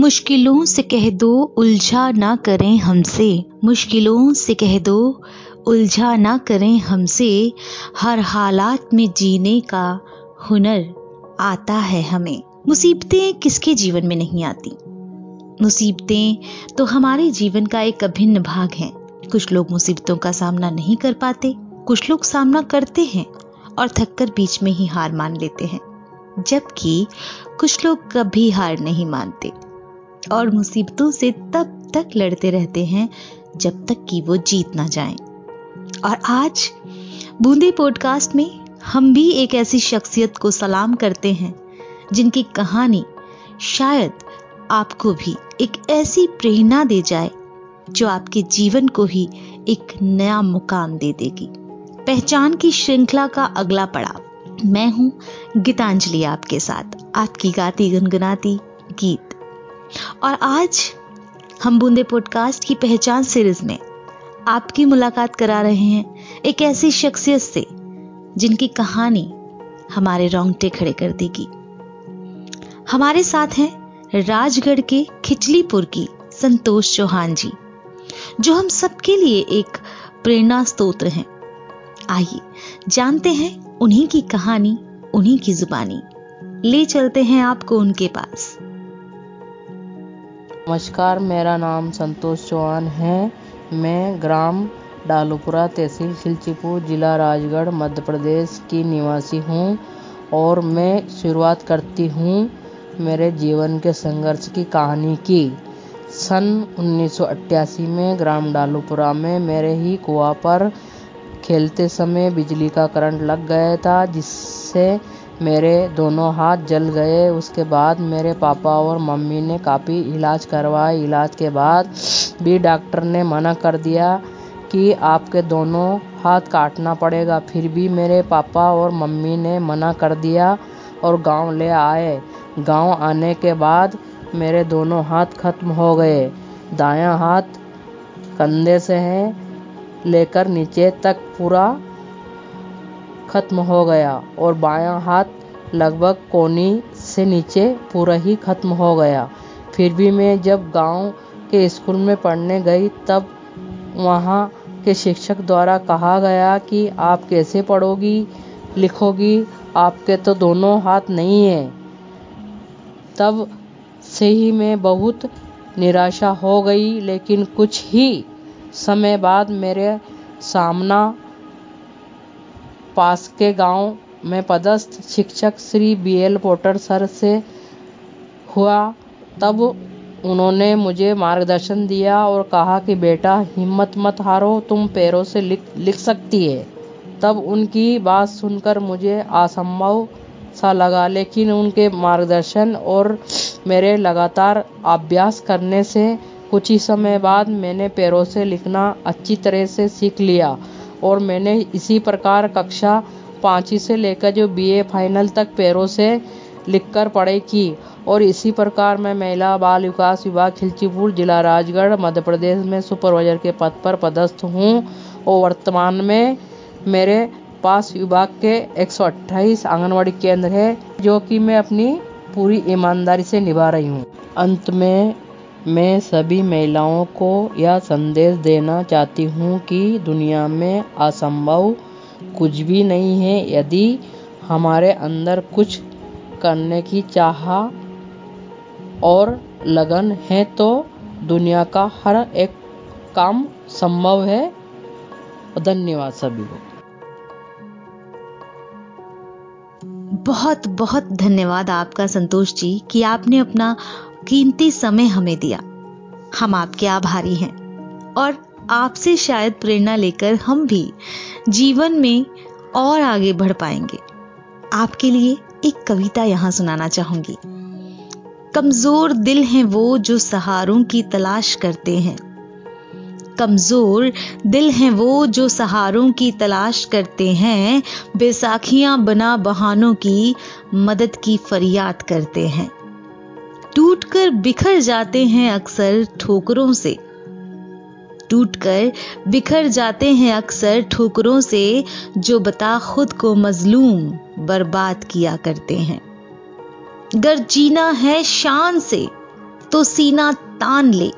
मुश्किलों से कह दो, उलझा ना करें हमसे। मुश्किलों से कह दो, उलझा ना करें हमसे। हर हालात में जीने का हुनर आता है हमें। मुसीबतें किसके जीवन में नहीं आती? मुसीबतें तो हमारे जीवन का एक अभिन्न भाग हैं। कुछ लोग मुसीबतों का सामना नहीं कर पाते। कुछ लोग सामना करते हैं और थककर बीच में ही हार मान लेते हैं। जबकि कुछ लोग कभी हार नहीं मानते। और मुसीबतों से तब तक लड़ते रहते हैं, जब तक कि वो जीत ना जाए। और आज, बूंदे पॉडकास्ट में हम भी एक ऐसी शख्सियत को सलाम करते हैं, जिनकी कहानी शायद आपको भी एक ऐसी प्रेरणा दे जाए, जो आपके जीवन को ही एक नया मुकाम दे देगी। पहचान की श्रृंखला का अगला पड़ाव। मैं हूँ गीतांजलि आपके साथ। आपकी गाती, गुनगुनाती गीत। और आज हम बूंदे पॉडकास्ट की पहचान सीरीज़ में आपकी मुलाकात करा रहे हैं एक ऐसी शख्सियत से जिनकी कहानी हमारे रोंगटे खड़े कर देगी। हमारे साथ हैं राजगढ़ के खिचलीपुर की संतोष चौहान जी, जो हम सबके लिए एक प्रेरणा स्त्रोत्र हैं। आइए जानते हैं उन्हीं की कहानी, उन्हीं की जुबानी। ले चलते हैं आपको उनके पास। नमस्कार, मेरा नाम संतोष चौहान है। मैं ग्राम डालूपुरा, तहसील खिलचीपुर ज़िला राजगढ़, मध्य प्रदेश की निवासी हूँ और मैं शुरुआत करती हूँ मेरे जीवन के संघर्ष की कहानी की। सन 1988 में ग्राम डालूपुरा में मेरे ही कुआ पर खेलते समय बिजली का करंट लग गया था, जिससे मेरे दोनों हाथ जल गए। उसके बाद मेरे पापा और मम्मी ने काफ़ी इलाज करवाया। इलाज के बाद भी डॉक्टर ने मना कर दिया कि आपके दोनों हाथ काटना पड़ेगा। फिर भी मेरे पापा और मम्मी ने मना कर दिया और गाँव ले आए। गाँव आने के बाद मेरे दोनों हाथ खत्म हो गए। दायां हाथ कंधे से है, लेकर नीचे तक पूरा खत्म हो गया और बायां हाथ लगभग कोनी से नीचे पूरा ही खत्म हो गया। फिर भी मैं जब गाँव के स्कूल में पढ़ने गई, तब वहाँ के शिक्षक द्वारा कहा गया कि आप कैसे पढ़ोगी, लिखोगी, आपके तो दोनों हाथ नहीं हैं। तब से ही मैं बहुत निराशा हो गई, लेकिन कुछ ही समय बाद मेरे सामना पास के गाँव में पदस्थ शिक्षक Shri B L Potter sir से हुआ। तब उन्होंने मुझे मार्गदर्शन दिया और कहा कि, बेटा, हिम्मत मत हारो, तुम पैरों से लिख लिख सकती है। तब उनकी बात सुनकर मुझे असंभव सा लगा, लेकिन उनके मार्गदर्शन और मेरे लगातार अभ्यास करने से कुछ ही समय बाद मैंने पैरों से लिखना अच्छी तरह से सीख लिया। और मैंने इसी प्रकार कक्षा पाँचवीं से लेकर जो बीए फाइनल तक पैरों से लिखकर पढ़ाई की। और इसी प्रकार मैं महिला बाल विकास विभाग, खिलचीपुर जिला राजगढ़, मध्य प्रदेश में सुपरवाइजर के पद पर पदस्थ हूँ। और वर्तमान में मेरे पास विभाग के 128 आंगनवाड़ी केंद्र है, जो कि मैं अपनी पूरी ईमानदारी से निभा रही हूँ। अंत में मैं सभी महिलाओं को यह संदेश देना चाहती हूँ कि दुनिया में असंभव कुछ भी नहीं है। यदि हमारे अंदर कुछ करने की चाह और लगन है तो दुनिया का हर एक काम संभव है। धन्यवाद सभी को। बहुत बहुत धन्यवाद आपका संतोष जी कि आपने अपना कीमती समय हमें दिया। हम आपके आभारी हैं और आपसे शायद प्रेरणा लेकर हम भी जीवन में और आगे बढ़ पाएँगे। आपके लिए एक कविता यहाँ सुनाना चाहूँगी। कमज़ोर दिल हैं वो जो सहारों की तलाश करते हैं। कमज़ोर दिल हैं वो जो सहारों की तलाश करते हैं। बैसाखियाँ बना बहानों की मदद की फरियाद करते हैं। टूटकर बिखर जाते हैं अक्सर ठोकरों से। टूटकर बिखर जाते हैं अक्सर ठोकरों से, जो बता खुद को मजलूम बर्बाद किया करते हैं। गर जीना है शान से तो सीना तान ले।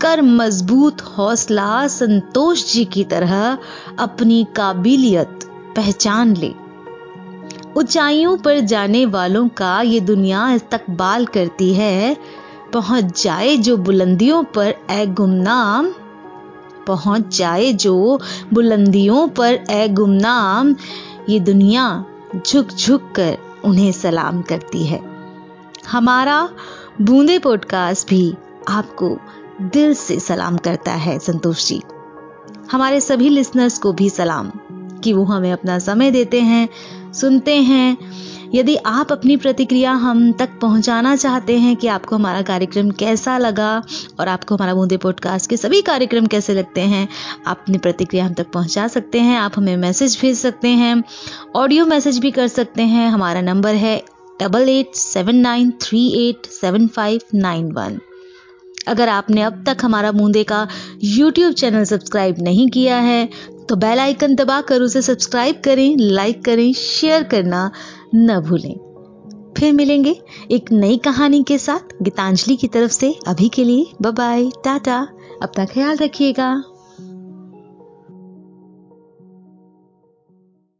कर मज़बूत हौसला संतोष जी की तरह अपनी काबिलियत पहचान ले। ऊंचाइयों पर जाने वालों का ये दुनिया इस्तकबाल करती है। पहुँच जाए जो बुलंदियों पर ए गुमनाम। पहुँच जाए जो बुलंदियों पर ए गुमनाम। ये दुनिया झुक झुक कर उन्हें सलाम करती है। हमारा बूंदे पॉडकास्ट भी आपको दिल से सलाम करता है, संतोष जी। हमारे सभी लिसनर्स को भी सलाम कि वो हमें अपना समय देते हैं सुनते हैं। यदि आप अपनी प्रतिक्रिया हम तक पहुंचाना चाहते हैं कि आपको हमारा कार्यक्रम कैसा लगा और आपको हमारा बूंदे पॉडकास्ट के सभी कार्यक्रम कैसे लगते हैं, आप अपनी प्रतिक्रिया हम तक पहुँचा सकते हैं। आप हमें मैसेज भेज सकते हैं ऑडियो मैसेज भी कर सकते हैं। हमारा नंबर है double eight seven nine three eight seven five nine one अगर आपने अब तक हमारा बूंदे का यूट्यूब चैनल सब्सक्राइब नहीं किया है तो बेल आइकन दबाकर उसे सब्सक्राइब करें लाइक करें शेयर करना न भूलें। फिर मिलेंगे एक नई कहानी के साथ। गीतांजलि की तरफ़ से अभी के लिए बाय टाटा। अपना ख्याल रखिएगा।